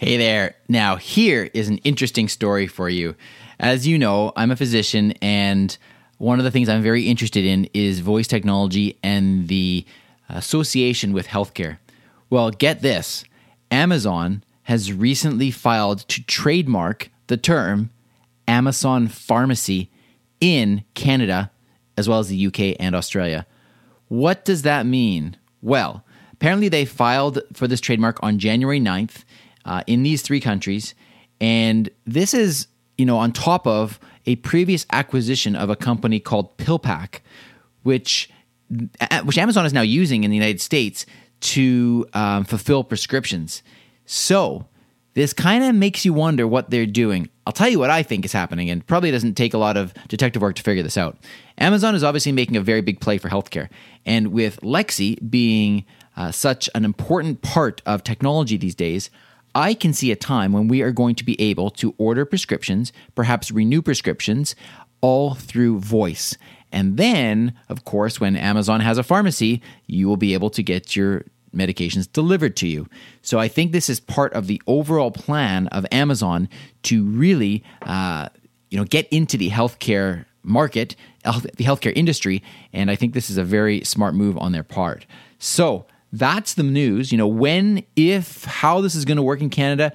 Hey there. Now, here is an interesting story for you. As you know, I'm a physician, and one of the things I'm very interested in is voice technology and the association with healthcare. Well, get this Amazon has recently filed to trademark the term Amazon Pharmacy in Canada, as well as the UK and Australia. What does that mean? Well, apparently they filed for this trademark on January 9th uh, in these three countries. And this is, you know, on top of a previous acquisition of a company called PillPack, which which Amazon is now using in the United States to um, fulfill prescriptions. So this kind of makes you wonder what they're doing. I'll tell you what I think is happening, and probably doesn't take a lot of detective work to figure this out. Amazon is obviously making a very big play for healthcare, and with Alexa being uh, such an important part of technology these days, I can see a time when we are going to be able to order prescriptions, perhaps renew prescriptions, all through voice. And then, of course, when Amazon has a pharmacy, you will be able to get your medications delivered to you. So I think this is part of the overall plan of Amazon to really, uh, you know, get into the healthcare market, the healthcare industry, and I think this is a very smart move on their part. So that's the news. You know, when, if, how this is going to work in Canada,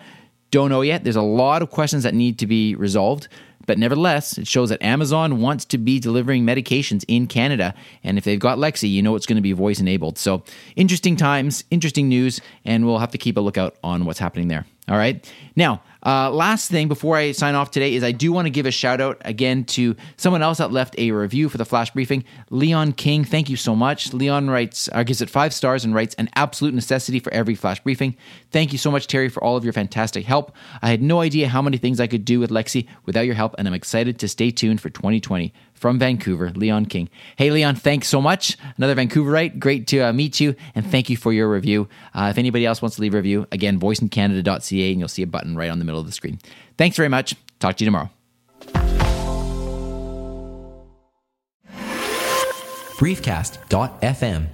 don't know yet. There's a lot of questions that need to be resolved. But nevertheless, it shows that Amazon wants to be delivering medications in Canada. And if they've got Alexa, you know it's going to be voice enabled. So interesting times, interesting news, and we'll have to keep a lookout on what's happening there. All right. Now, uh, last thing before I sign off today is I do want to give a shout out again to someone else that left a review for the flash briefing. Leon King, thank you so much. Leon writes, uh, gives it five stars and writes an absolute necessity for every flash briefing. Thank you so much, Teri, for all of your fantastic help. I had no idea how many things I could do with Alexa without your help, and I'm excited to stay tuned for 2020 from Vancouver, Leon King. Hey, Leon, thanks so much. Another Vancouverite. Great to uh, meet you, and thank you for your review. Uh, if anybody else wants to leave a review, again, voiceincanada.ca, and you'll see a button right on the middle of the screen. Thanks very much. Talk to you tomorrow. Briefcast.fm